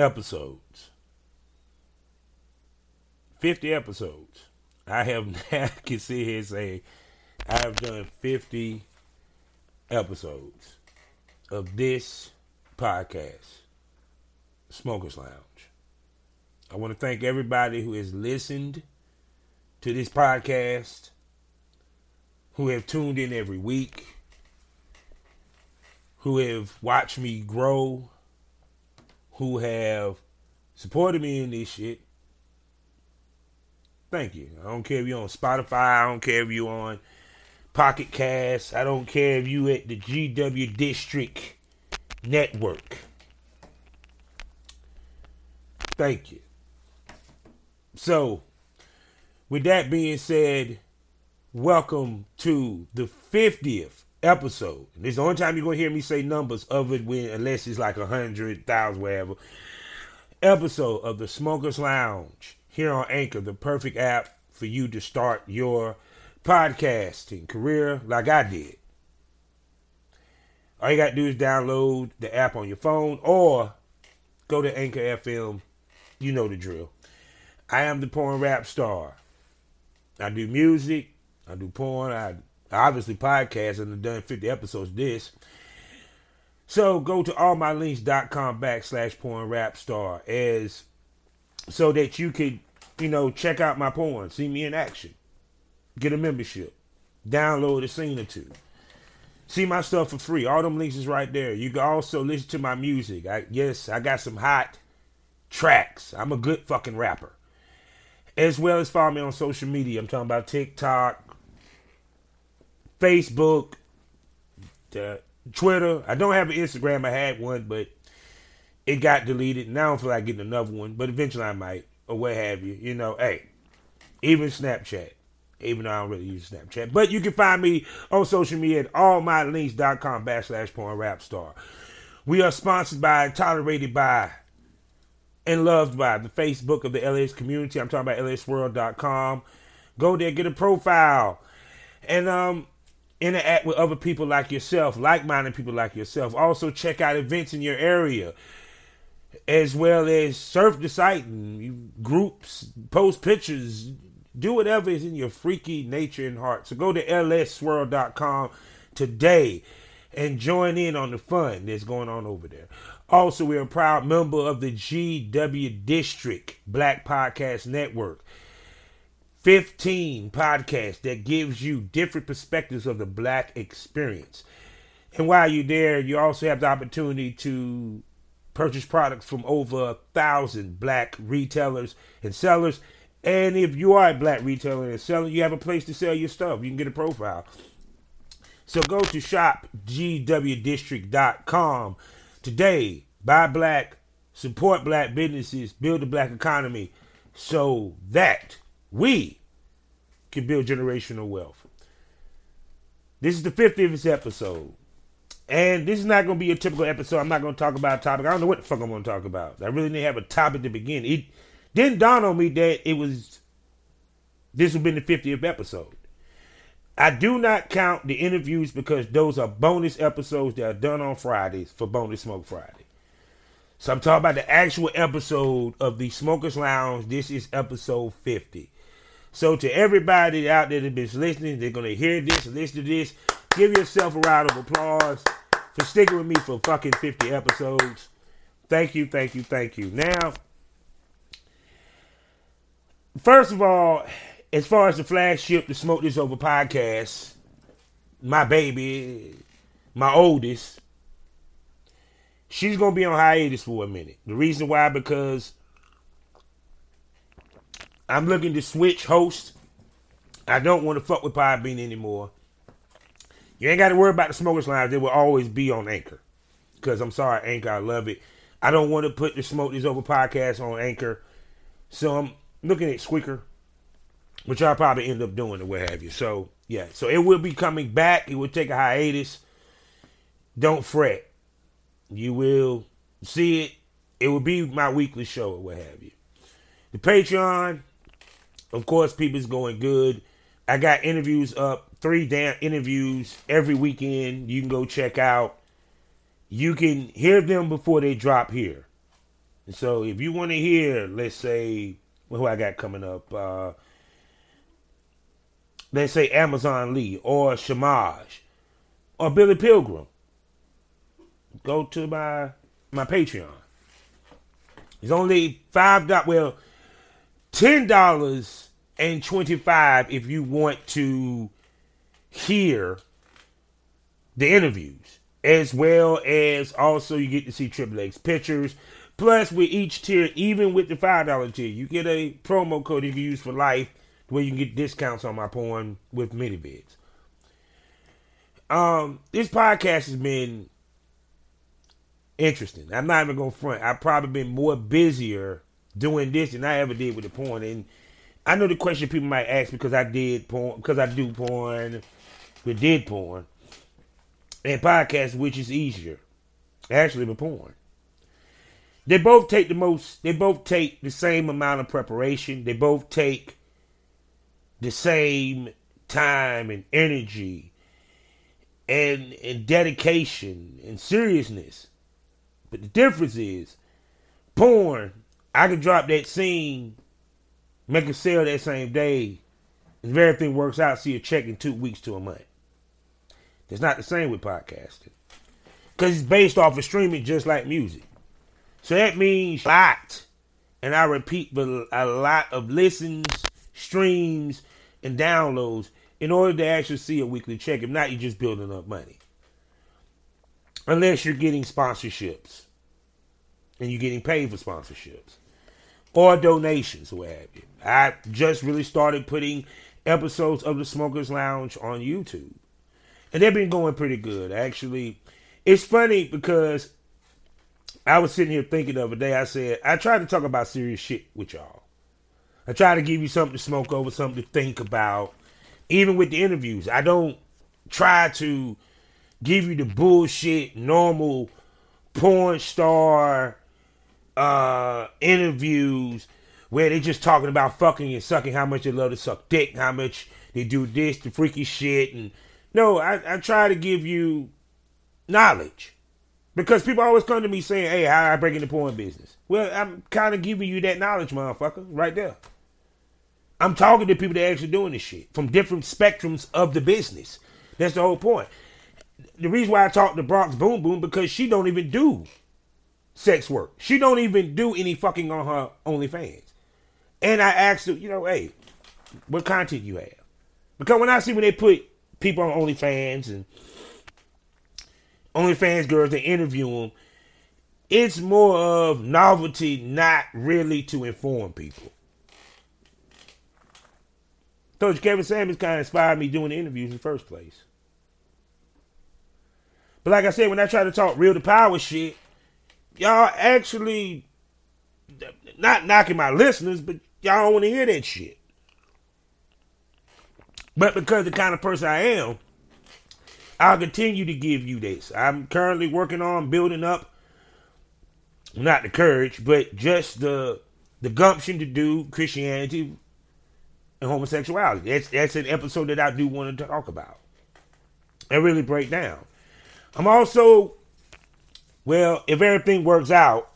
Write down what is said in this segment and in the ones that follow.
episodes. 50 episodes. I have, I can sit here and say, I have done 50 episodes of this podcast, Smokers Lounge. I want to thank everybody who has listened to this podcast, who have tuned in every week, who have watched me grow, who have supported me in this shit. Thank you. I don't care if you're on Spotify. I don't care if you're on Pocket Cast. I don't care if you at the GW District Network. Thank you. So, with that being said, welcome to the 50th episode. This is the only time you're to hear me say numbers of it when, unless it's like a hundred thousand, whatever. Episode of the Smokers Lounge here on Anchor, the perfect app for you to start your podcasting career like I did. All you got to do is download the app on your phone or go to Anchor FM. You know the drill. I am the porn rap star. I do music. I do porn. I obviously podcast and done 50 episodes this. So go to allmylinks.com backslash porn rap star as so that you could, you know, check out my porn, see me in action, get a membership, download a scene or two. See my stuff for free. All them links is right there. You can also listen to my music. I yes, I got some hot tracks. I'm a good fucking rapper. As well as follow me on social media. I'm talking about TikTok, Facebook, Twitter. I don't have an Instagram. I had one, but it got deleted. Now I don't feel like getting another one, but eventually I might, or what have you. You know, hey, even Snapchat. Even though I don't really use Snapchat. But you can find me on social media at allmylinks.com backslash porn rap star. We are sponsored by, tolerated by, and loved by the Facebook of the LS community. I'm talking about lsworld.com. Go there, get a profile. And um interact with other people like yourself, like-minded people like yourself. Also check out events in your area as well as surf the site and groups, post pictures, do whatever is in your freaky nature and heart. So go to lsworld.com today and join in on the fun that's going on over there. Also, we're a proud member of the GW District Black Podcast Network. 15 podcasts that gives you different perspectives of the black experience. And while you're there, you also have the opportunity to purchase products from over a thousand black retailers and sellers. And if you are a black retailer and seller, you have a place to sell your stuff. You can get a profile. So go to shopgwdistrict.com today. Buy black, support black businesses, build the black economy so that we can build generational wealth. This is the 50th episode. And this is not going to be a typical episode. I'm not going to talk about a topic. I don't know what the fuck I'm going to talk about. I really didn't have a topic to begin. It didn't dawn on me that it was, this would be the 50th episode. I do not count the interviews because those are bonus episodes that are done on Fridays for Bonus Smoke Friday. So I'm talking about the actual episode of the Smokers Lounge. This is episode 50. So to everybody out there that's been listening, they're gonna hear this listen to this. Give yourself a round of applause for sticking with me for fucking 50 episodes. Thank you, thank you, thank you. Now, first of all, as far as the flagship, the Smoke This Over podcast, my baby, my oldest, she's gonna be on hiatus for a minute. The reason why, because I'm looking to switch host. I don't want to fuck with Podbean anymore. You ain't got to worry about the Smokers Lounge. They will always be on Anchor. Because I'm sorry, Anchor, I love it. I don't want to put the Smoke Over podcast on Anchor. So I'm looking at Spreaker, which I'll probably end up doing or what have you. So, yeah. So it will be coming back. It will take a hiatus. Don't fret. You will see it. It will be my weekly show or what have you. The Patreon, of course, people's going good. I got interviews up, three damn interviews every weekend. You can go check out. You can hear them before they drop here. And so if you want to hear, let's say, who I got coming up, uh, let's say Amazon Lee or Shamaj or Billy Pilgrim, go to my my Patreon. It's only five dollars. Well, ten dollars and twenty five if you want to hear the interviews, as well as also you get to see Triple X pictures. Plus, with each tier, even with the five dollar tier, you get a promo code if you use for life, where you can get discounts on my porn with ManyVids. Um, this podcast has been interesting. I'm not even gonna front. I've probably been more busier doing this than I ever did with the porn. And I know the question people might ask because I did porn, because I do porn, we did porn, and podcast, which is easier, actually, the porn. They both take the most. They both take the same amount of preparation. They both take the same time and energy and and dedication and seriousness. But the difference is, porn, I can drop that scene, make a sale that same day, if everything works out, see a check in two weeks to a month. It's not the same with podcasting. Because it's based off of streaming just like music. So that means a lot. And I repeat, but a lot of listens, streams, and downloads in order to actually see a weekly check. If not, you're just building up money unless you're getting sponsorships and you're getting paid for sponsorships or donations, what have you. I just really started putting episodes of the Smokers Lounge on YouTube, and they've been going pretty good. Actually, it's funny because I was sitting here thinking the other day. I said I tried to talk about serious shit with y'all. I try to give you something to smoke over, something to think about. Even with the interviews, I don't try to give you the bullshit normal porn star interviews where they're just talking about fucking and sucking how much they love to suck dick how much they do this the freaky shit and no I, I try to give you knowledge. Because people always come to me saying hey how I break in the porn business? Well I'm kind of giving you that knowledge motherfucker right there. I'm talking to people that actually doing this shit from different spectrums of the business. That's the whole point. The reason why I talk to Bronx Boom Boom because she don't even do sex work. She don't even do any fucking on her OnlyFans. And I asked her, you know, hey, what content you have? Because when I see when they put people on OnlyFans and OnlyFans girls, they interview them, it's more of novelty, not really to inform people. You Kevin Samuels kind of inspired me doing the interviews in the first place. But like I said, when I try to talk real to power shit, y'all actually not knocking my listeners, but y'all don't want to hear that shit. But because the kind of person I am, I'll continue to give you this. I'm currently working on building up not the courage, but just the the gumption to do Christianity and homosexuality. That's that's an episode that I do want to talk about and really break down. I'm also, well, if everything works out,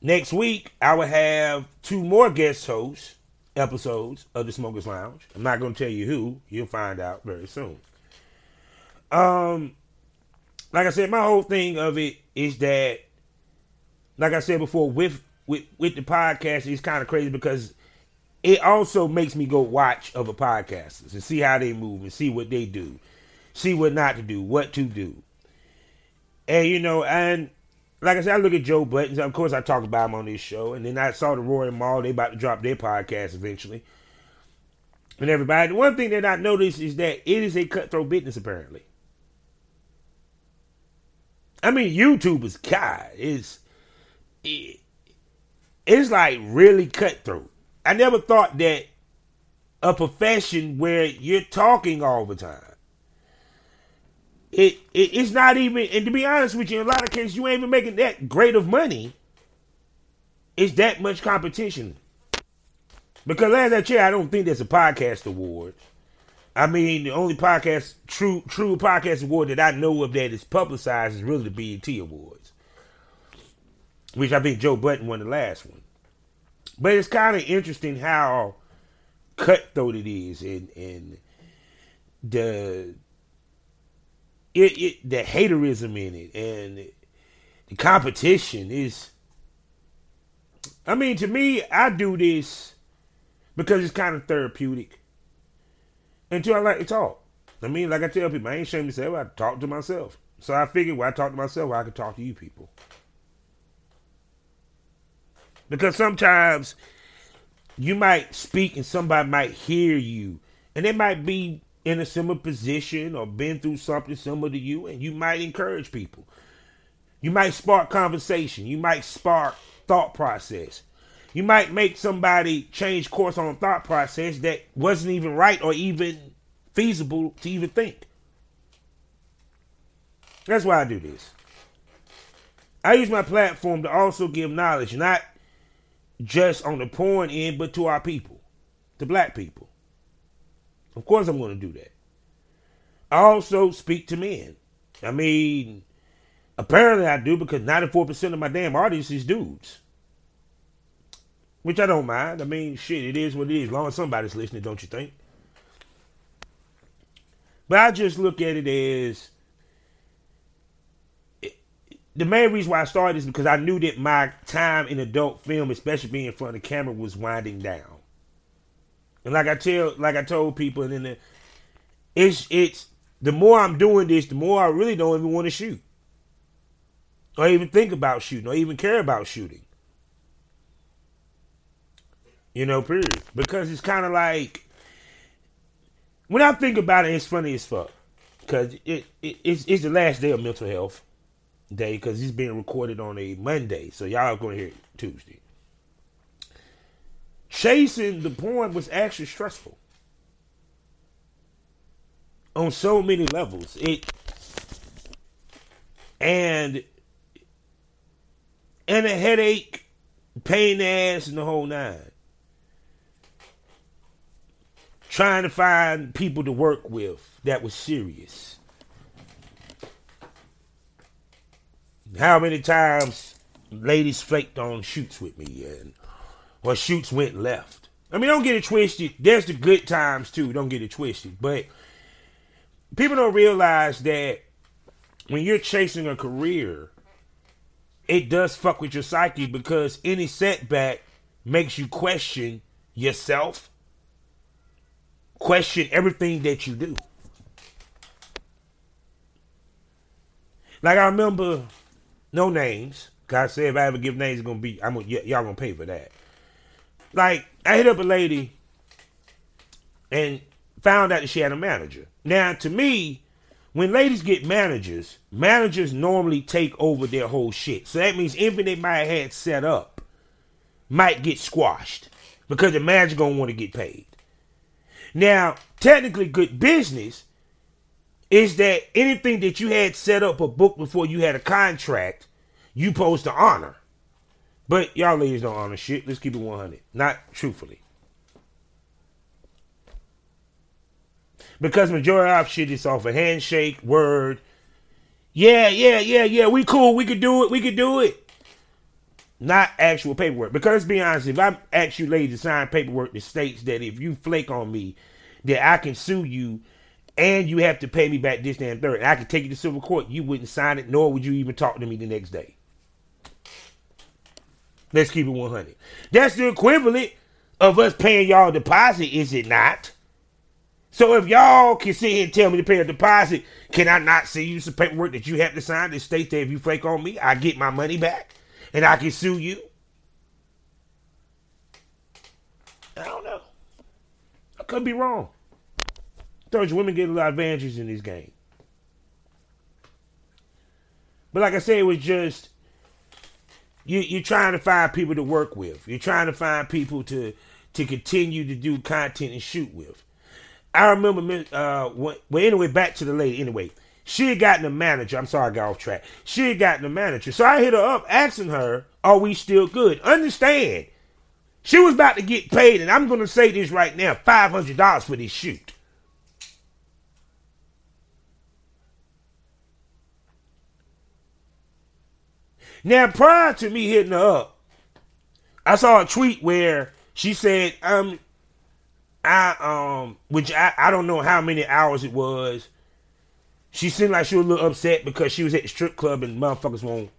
next week I will have two more guest hosts episodes of the Smokers Lounge. I'm not going to tell you who. You'll find out very soon. Um, like I said, my whole thing of it is that, like I said before, with with with the podcast, it's kind of crazy because it also makes me go watch other podcasters and see how they move and see what they do see what not to do, what to do. And you know, and like I said, I look at Joe Budden's. Of course, I talk about him on this show, and then I saw the Rory and Mal. They about to drop their podcast eventually, and everybody. The one thing that I noticed is that it is a cutthroat business. Apparently, I mean, YouTube is God. It's it, it's like really cutthroat. I never thought that a profession where you're talking all the time. It, it it's not even and to be honest with you, in a lot of cases you ain't even making that great of money. It's that much competition. Because last I checked, I don't think there's a podcast award. I mean, the only podcast, true true podcast award that I know of that is publicized is really the BET Awards, which I think Joe Budden won the last one. But it's kind of interesting how cutthroat it is, and and the it, it the haterism in it, and the competition is. I mean, to me, I do this because it's kind of therapeutic until I like to talk. I mean, like I tell people, I ain't ashamed to say, well, I talk to myself. So I figured when I talk to myself, well, I can talk to you people. Because sometimes you might speak and somebody might hear you, and they might be in a similar position or been through something similar to you, and you might encourage people. You might spark conversation. You might spark thought process. You might make somebody change course on a thought process that wasn't even right or even feasible to even think. That's why I do this. I use my platform to also give knowledge, not just on the porn end, but to our people, to black people. Of course, I'm going to do that. I also speak to men. I mean, apparently I do because 94% of my damn audience is dudes. Which I don't mind. I mean, shit, it is what it is. As long as somebody's listening, don't you think? But I just look at it as the main reason why I started is because I knew that my time in adult film, especially being in front of the camera, was winding down. And like I tell, like I told people, and then the, it's it's the more I'm doing this, the more I really don't even want to shoot, or even think about shooting, or even care about shooting. You know, period. Because it's kind of like when I think about it, it's funny as fuck. Because it, it it's, it's the last day of mental health day because it's being recorded on a Monday, so y'all are to hear it Tuesday. Chasing the porn was actually stressful on so many levels. It and and a headache, pain in the ass, and the whole nine. trying to find people to work with that was serious. How many times ladies flaked on shoots with me and or shoots went left. I mean, don't get it twisted. There's the good times too. Don't get it twisted. But people don't realize that when you're chasing a career, it does fuck with your psyche because any setback makes you question yourself question everything that you do. Like I remember, no names. God said if I ever give names, it's gonna be I'm gonna, y- y'all gonna pay for that. Like I hit up a lady and found out that she had a manager. Now to me, when ladies get managers, managers normally take over their whole shit. So that means anything they might have had set up might get squashed because the manager gonna want to get paid. Now, technically, good business is that anything that you had set up a book before you had a contract, you supposed to honor. But y'all ladies don't honor shit. Let's keep it 100. Not truthfully. Because majority of shit is off a handshake, word. Yeah, yeah, yeah, yeah. We cool. We could do it. We could do it. Not actual paperwork. Because let's be honest, if I ask you ladies to sign paperwork that states that if you flake on me, that I can sue you and you have to pay me back this, and third. And I can take you to civil court. You wouldn't sign it, nor would you even talk to me the next day. Let's keep it 100. That's the equivalent of us paying y'all a deposit, is it not? So if y'all can sit here and tell me to pay a deposit, can I not see you some paperwork that you have to sign that states that if you flake on me, I get my money back and I can sue you? I don't know. I could be wrong. Third, women get a lot of advantages in this game. But like I said, it was just you you're trying to find people to work with. You're trying to find people to to continue to do content and shoot with. I remember uh well anyway, back to the lady anyway. She had gotten a manager. I'm sorry, I got off track. She had gotten a manager. So I hit her up asking her, are we still good? Understand, she was about to get paid, and I'm going to say this right now $500 for this shoot. Now, prior to me hitting her up, I saw a tweet where she said, um, I um, which I, I don't know how many hours it was. She seemed like she was a little upset because she was at the strip club and motherfuckers won't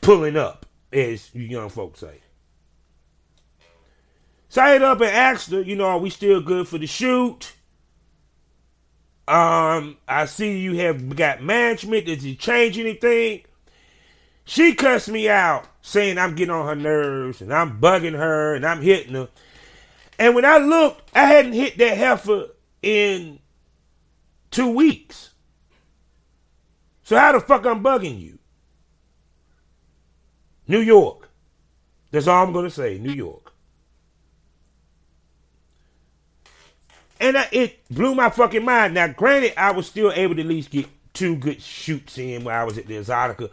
pulling up, as you young folks say. So I hit up and asked her, you know, are we still good for the shoot? Um, I see you have got management. Does it change anything? She cussed me out saying I'm getting on her nerves and I'm bugging her and I'm hitting her. And when I looked, I hadn't hit that heifer in two weeks. So how the fuck I'm bugging you? New York. That's all I'm gonna say. New York. And I, it blew my fucking mind. Now, granted, I was still able to at least get two good shoots in when I was at the Exotica.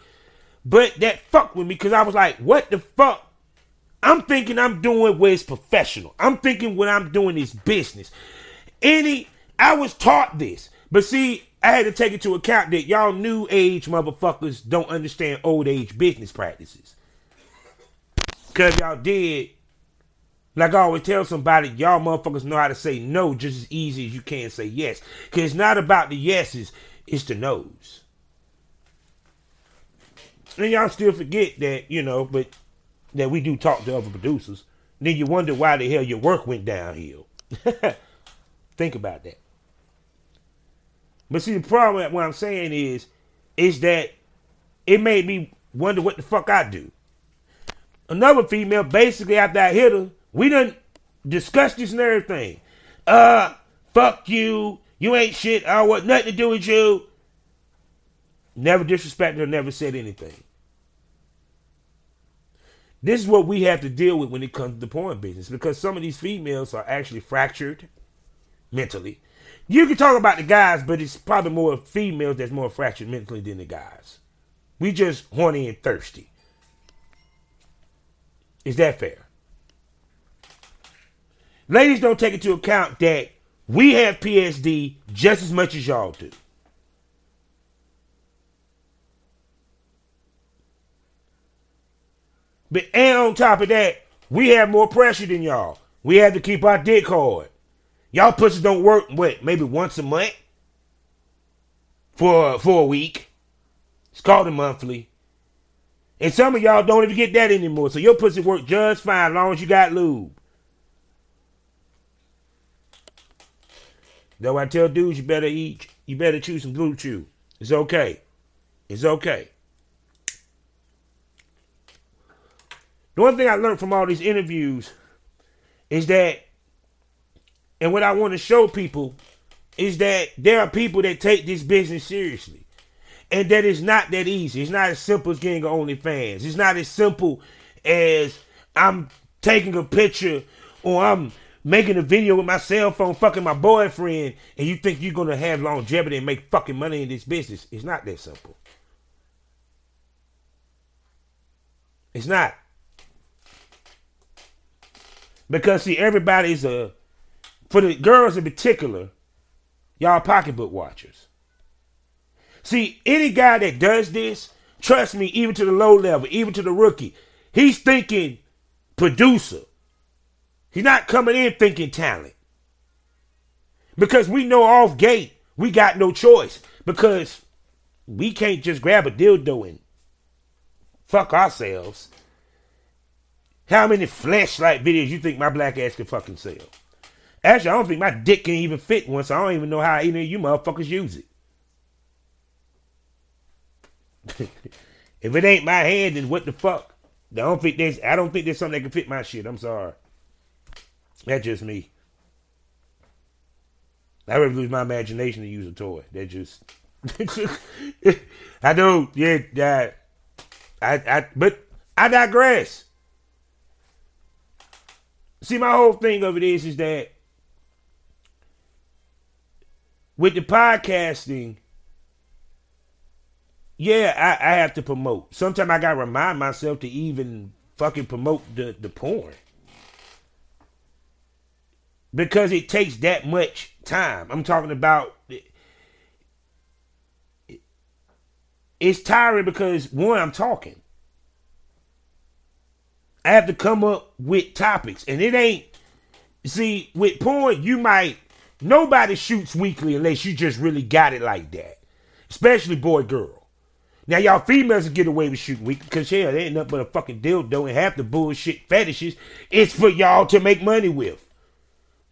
But that fucked with me because I was like, what the fuck? I'm thinking I'm doing where it's professional. I'm thinking what I'm doing is business. Any, I was taught this. But see, I had to take into account that y'all new age motherfuckers don't understand old age business practices. Because y'all did, like I always tell somebody, y'all motherfuckers know how to say no just as easy as you can say yes. Because it's not about the yeses, it's the no's. And y'all still forget that, you know, but that we do talk to other producers. Then you wonder why the hell your work went downhill. Think about that. But see, the problem what I'm saying is, is that it made me wonder what the fuck I do. Another female, basically after I hit her, we done discussed this and everything. Uh, fuck you. You ain't shit. I want nothing to do with you. Never disrespected her, never said anything. This is what we have to deal with when it comes to the porn business because some of these females are actually fractured mentally. You can talk about the guys, but it's probably more females that's more fractured mentally than the guys. We just horny and thirsty. Is that fair? Ladies don't take into account that we have PSD just as much as y'all do. But and on top of that, we have more pressure than y'all. We have to keep our dick hard. Y'all pussies don't work what maybe once a month for for a week. It's called a monthly. And some of y'all don't even get that anymore. So your pussy work just fine as long as you got lube. Though I tell dudes you better eat, you better chew some BlueChew. It's okay. It's okay. The one thing I learned from all these interviews is that, and what I want to show people is that there are people that take this business seriously. And that it's not that easy. It's not as simple as getting OnlyFans. It's not as simple as I'm taking a picture or I'm making a video with my cell phone fucking my boyfriend and you think you're to have longevity and make fucking money in this business. It's not that simple. It's not. Because see, everybody's a for the girls in particular, y'all pocketbook watchers. See, any guy that does this, trust me, even to the low level, even to the rookie, he's thinking producer. He's not coming in thinking talent. Because we know off gate, we got no choice. Because we can't just grab a dildo and fuck ourselves. How many flashlight videos you think my black ass can fucking sell? Actually, I don't think my dick can even fit one, so I don't even know how any of you motherfuckers use it. if it ain't my hand, then what the fuck? I don't think there's I don't think there's something that can fit my shit. I'm sorry. That's just me. I would lose my imagination to use a toy. That just I know, yeah, yeah. I, I, but I digress. See, my whole thing of it is, is that with the podcasting, yeah, I, I have to promote. Sometimes I gotta remind myself to even fucking promote the, the porn. Because it takes that much time. I'm talking about it's tiring because one, I'm talking. I have to come up with topics. And it ain't see, with porn, you might nobody shoots weekly unless you just really got it like that. Especially boy girl. Now y'all females get away with shooting weekly because yeah, they ain't nothing but a fucking dildo and half the bullshit fetishes it's for y'all to make money with.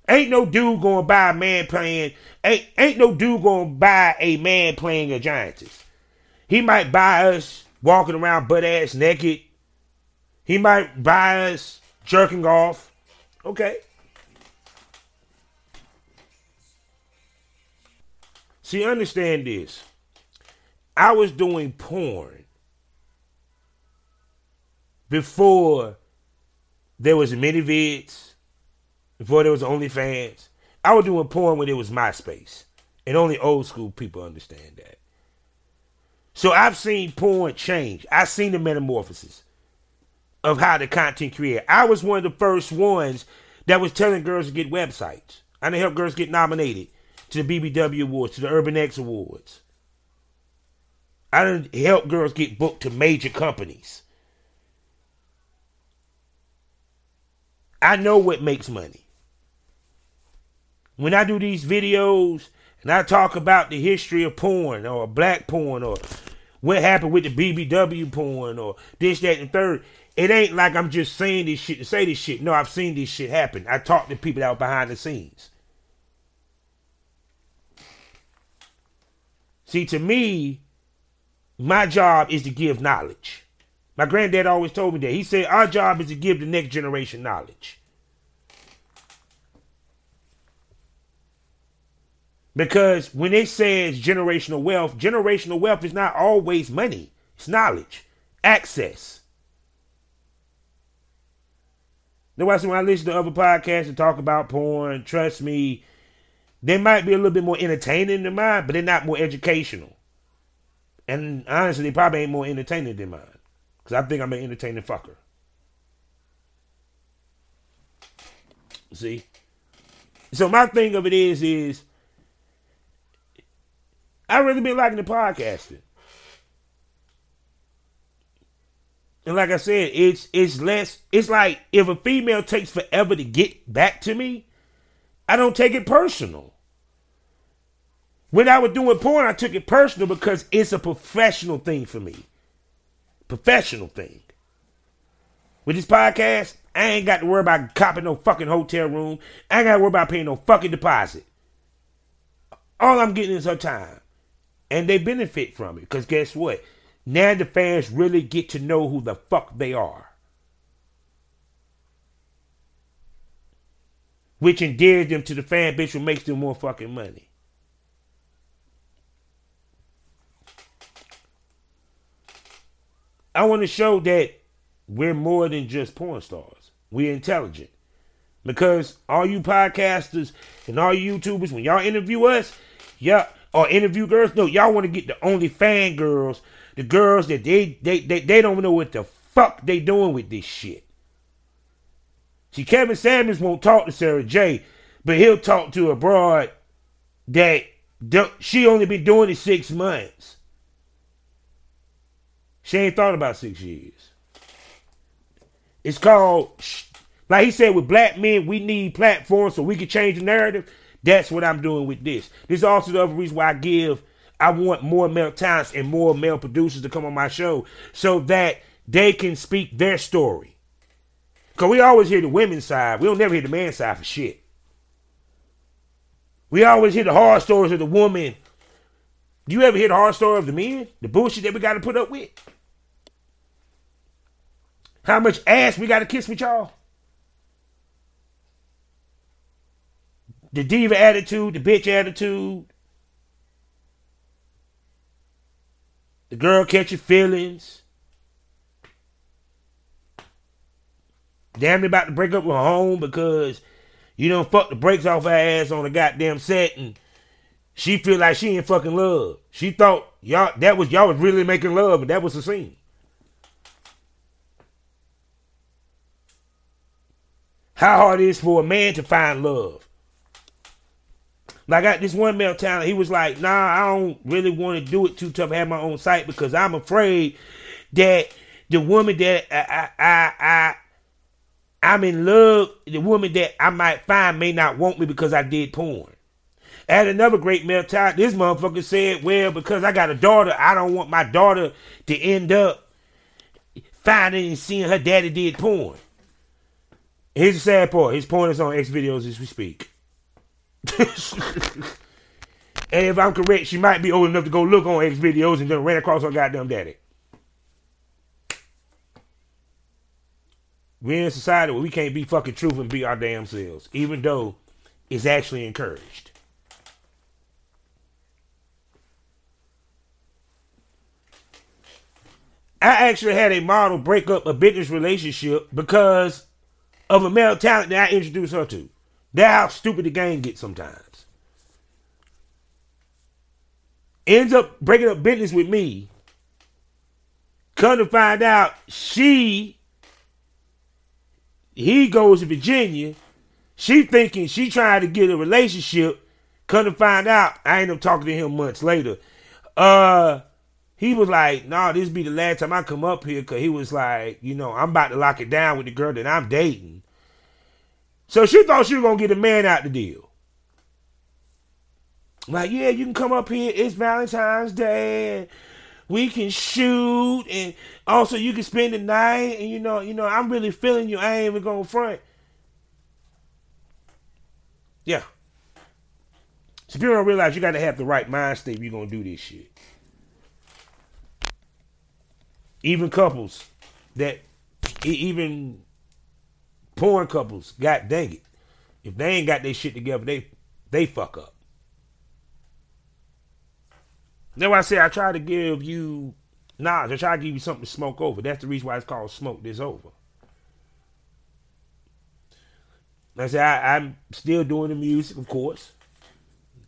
Ain't no dude gonna buy a man playing ain't ain't no dude gonna buy a man playing a giantess. He might buy us walking around butt ass naked. He might buy us jerking off. Okay. See, understand this. I was doing porn before there was ManyVids, before there was OnlyFans. I was doing porn when it was MySpace. And only old school people understand that. So I've seen porn change. I've seen the metamorphosis of how the content created. I was one of the first ones that was telling girls to get websites. I done help girls get nominated to the BBW Awards, to the Urban X Awards. I done help girls get booked to major companies. I know what makes money. When I do these videos and I talk about the history of porn or black porn or what happened with the BBW porn or this, that, and third, it ain't like I'm just saying this shit to say this shit. No, I've seen this shit happen. I talked to people were behind the scenes. See, to me, my job is to give knowledge. My granddad always told me that. He said, Our job is to give the next generation knowledge. Because when it says generational wealth, generational wealth is not always money, it's knowledge, access. That's when I listen to other podcasts and talk about porn, trust me, they might be a little bit more entertaining than mine, but they're not more educational. And honestly, they probably ain't more entertaining than mine. Because I think I'm an entertaining fucker. See? So my thing of it is, is I really been liking the podcasting. And like I said, it's it's less it's like if a female takes forever to get back to me, I don't take it personal. When I was doing porn, I took it personal because it's a professional thing for me. Professional thing. With this podcast, I ain't got to worry about copping no fucking hotel room. I ain't got to worry about paying no fucking deposit. All I'm getting is her time. And they benefit from it. Because guess what? Now the fans really get to know who the fuck they are. Which endears them to the fan base, which makes them more fucking money. I want to show that we're more than just porn stars. We're intelligent. Because all you podcasters and all you YouTubers, when y'all interview us, yeah, or interview girls. No, y'all want to get the only fan girls, the girls that they they they, they don't know what the fuck they doing with this shit. See, Kevin Samuels won't talk to Sara Jay, but he'll talk to a broad that she only been doing it six months. She ain't thought about six years. It's called, like he said, with black men, we need platforms so we can change the narrative. That's what I'm doing with this. This is also the other reason why I give, I want more male talents and more male producers to come on my show so that they can speak their story. Because we always hear the women's side. We don't never hear the man's side for shit. We always hear the hard stories of the woman. Do you ever hear the hard story of the men? The bullshit that we got to put up with? How much ass we got to kiss with y'all? the diva attitude, the bitch attitude. The girl your feelings. Damn near about to break up with home because you don't fuck the brakes off her ass on the goddamn set and she feel like she ain't fucking love. She thought y'all that was y'all was really making love and that was the scene. How hard it is for a man to find love. Like I got this one male talent, he was like, nah, I don't really want to do it too tough, have my own site because I'm afraid that the woman that I I I, I I'm in love, the woman that I might find may not want me because I did porn. And another great male talent, this motherfucker said, well, because I got a daughter, I don't want my daughter to end up finding and seeing her daddy did porn. Here's the sad part. His porn is on XVideos as we speak. And if I'm correct, she might be old enough to go look on XVideos and then ran across her goddamn daddy. We're in a society where we can't be fucking truth and be our damn selves, even though it's actually encouraged. I actually had a model break up a business relationship because of a male talent that I introduced her to. That's how stupid the game gets sometimes. Ends up breaking up business with me. Come to find out, she, he goes to Virginia. She thinking she trying to get a relationship. Come to find out, I end up talking to him months later. Uh, he was like, "No, nah, this be the last time I come up here," cause he was like, you know, I'm about to lock it down with the girl that I'm dating. So she thought she was gonna get a man out the deal. Like, yeah, you can come up here. It's Valentine's Day, we can shoot, and also you can spend the night. And you know, you know, I'm really feeling you. I ain't even going front. Yeah. So people don't realize you got to have the right mind state if you're gonna do this shit. Even couples that even porn couples, god dang it. If they ain't got their shit together, they they fuck up. That's why I say I try to give you knowledge. I try to give you something to smoke over. That's the reason why it's called Smoke This Over. I say I, am still doing the music, of course.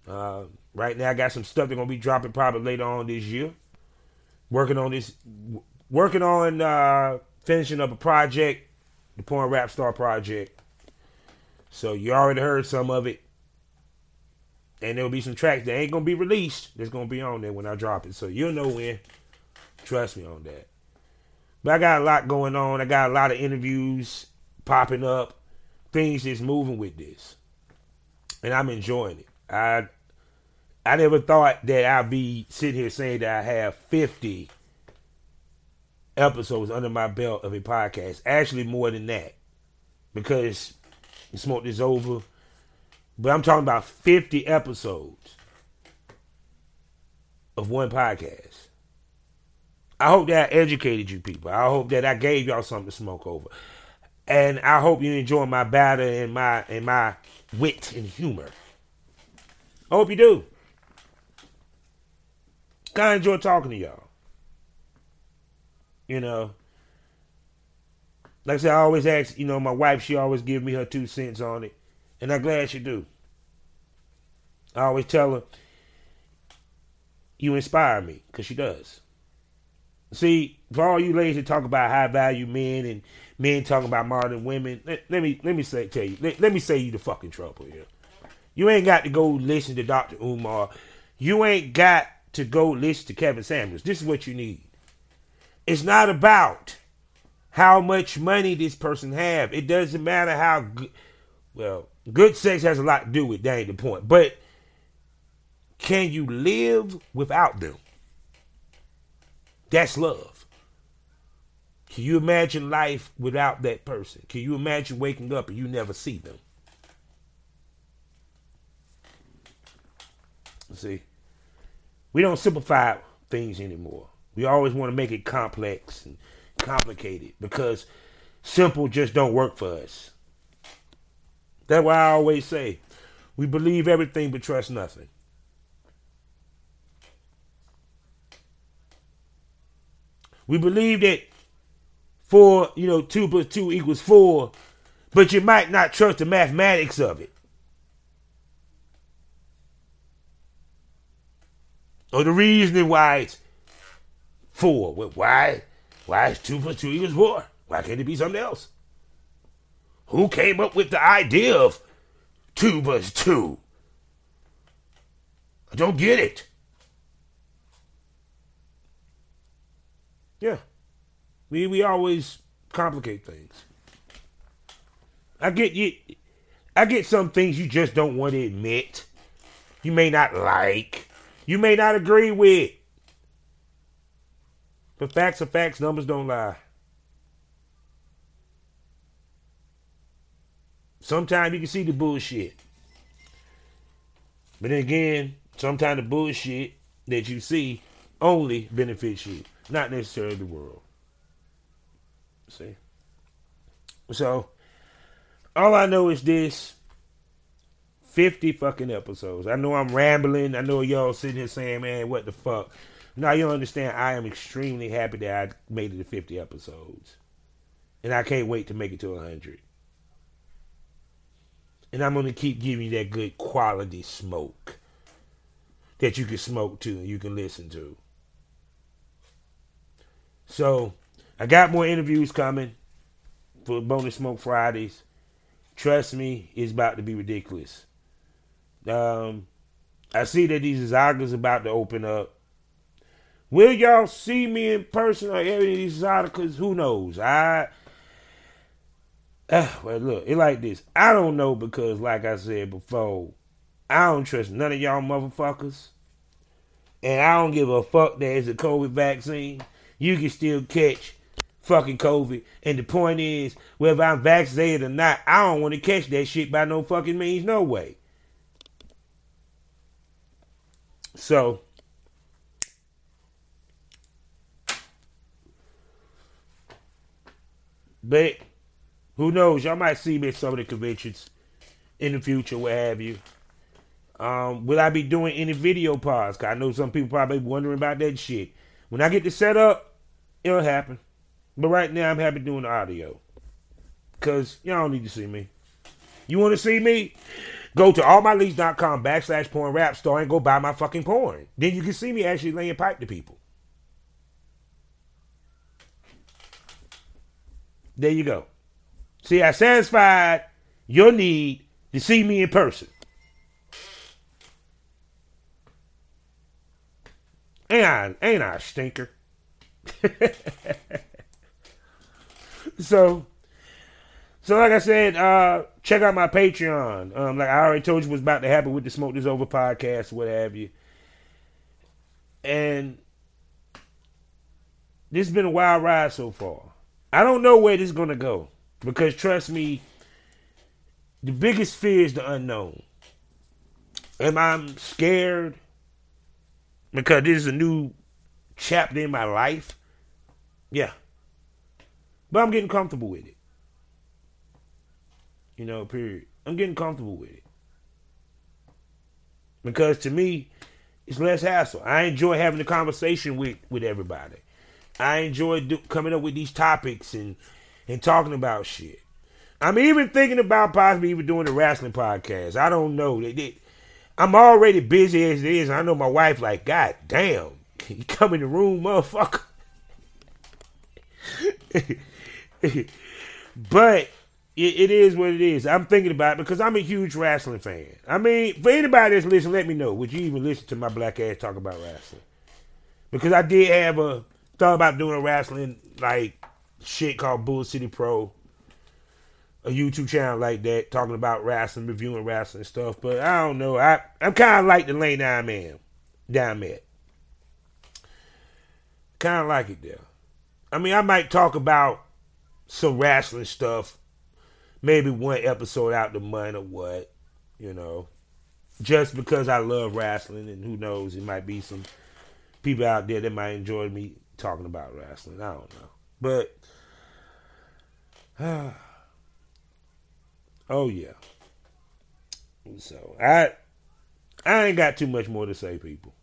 Uh, right now, I got some stuff that's gonna be dropping probably later on this year. Working on this, working on uh, finishing up a project, the Porn Rap Star Project. So you already heard some of it. And there'll be some tracks that ain't gonna be released. That's gonna be on there when I drop it. So you'll know when. Trust me on that. But I got a lot going on. I got a lot of interviews popping up. Things is moving with this. And I'm enjoying it. I I never thought that I'd be sitting here saying that I have 50 episodes under my belt of a podcast. Actually, more than that, because the smoke is over. But I'm talking about 50 episodes of one podcast. I hope that I educated you people. I hope that I gave y'all something to smoke over. And I hope you enjoy my batter and my and my wit and humor. I hope you do. Kinda enjoy talking to y'all. You know, like I said, I always ask, you know, my wife, she always give me her two cents on it. And I'm glad she do. I always tell her, you inspire me, because she does. See, for all you ladies that talk about high value men and men talking about modern women, let, let me let me say tell you, let, let me say you the fucking trouble here. You ain't got to go listen to Dr. Umar. You ain't got to go listen to Kevin Samuels. This is what you need. It's not about how much money this person have. It doesn't matter how good. Well, good sex has a lot to do with that ain't the point. But can you live without them? That's love. Can you imagine life without that person? Can you imagine waking up and you never see them? See, we don't simplify things anymore. We always want to make it complex and complicated because simple just don't work for us. That's why I always say we believe everything but trust nothing. We believe that four, you know, two plus two equals four, but you might not trust the mathematics of it. Or the reasoning why it's four. Why? Why is two plus two equals four? Why can't it be something else? Who came up with the idea of two plus two? I don't get it. Yeah. We we always complicate things. I get you I get some things you just don't want to admit. You may not like. You may not agree with. But facts are facts, numbers don't lie. Sometimes you can see the bullshit. But then again, sometimes the bullshit that you see only benefits you, not necessarily the world. See? So, all I know is this 50 fucking episodes. I know I'm rambling. I know y'all sitting here saying, man, what the fuck? Now you understand I am extremely happy that I made it to 50 episodes. And I can't wait to make it to 100. And I'm going to keep giving you that good quality smoke that you can smoke to and you can listen to. So, I got more interviews coming for Bonus Smoke Fridays. Trust me, it's about to be ridiculous. Um, I see that these Zagas about to open up. Will y'all see me in person or any of these Zagas? Who knows? I uh, well look, it like this. I don't know because, like I said before, I don't trust none of y'all motherfuckers, and I don't give a fuck that it's a COVID vaccine. You can still catch fucking COVID. And the point is, whether I'm vaccinated or not, I don't want to catch that shit by no fucking means, no way. So, but who knows? Y'all might see me at some of the conventions in the future, what have you. Um, will I be doing any video pods? Cause I know some people probably wondering about that shit. When I get the set up, it'll happen. But right now, I'm happy doing the audio. Because y'all don't need to see me. You want to see me? Go to allmyleaks.com backslash porn rap and go buy my fucking porn. Then you can see me actually laying pipe to people. There you go. See, I satisfied your need to see me in person. Ain't I, ain't I a stinker? so, so like I said, uh, check out my Patreon. Um, like I already told you, was about to happen with the Smoke This Over podcast, what have you. And this has been a wild ride so far. I don't know where this is gonna go because trust me, the biggest fear is the unknown. Am I scared because this is a new chapter in my life? Yeah. But I'm getting comfortable with it. You know, period. I'm getting comfortable with it. Because to me, it's less hassle. I enjoy having a conversation with, with everybody. I enjoy do, coming up with these topics and, and talking about shit. I'm even thinking about possibly even doing a wrestling podcast. I don't know. They, they, I'm already busy as it is. I know my wife like, God damn, you come in the room, motherfucker. but it, it is what it is. I'm thinking about it because I'm a huge wrestling fan. I mean, for anybody that's listening, let me know. Would you even listen to my black ass talk about wrestling? Because I did have a thought about doing a wrestling like shit called Bull City Pro, a YouTube channel like that, talking about wrestling, reviewing wrestling stuff. But I don't know. I I'm kind of like the lane I'm in, down there. Kind of like it there. I mean, I might talk about some wrestling stuff, maybe one episode out the month or what, you know, just because I love wrestling, and who knows, it might be some people out there that might enjoy me talking about wrestling. I don't know, but uh, oh yeah. So I I ain't got too much more to say, people.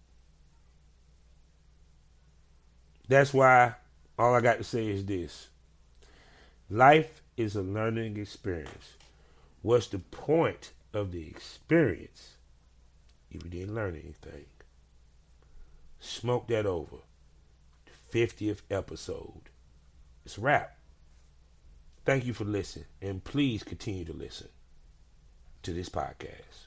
That's why all I got to say is this life is a learning experience. What's the point of the experience if you didn't learn anything? Smoke that over. 50th episode. It's a wrap. Thank you for listening, and please continue to listen to this podcast.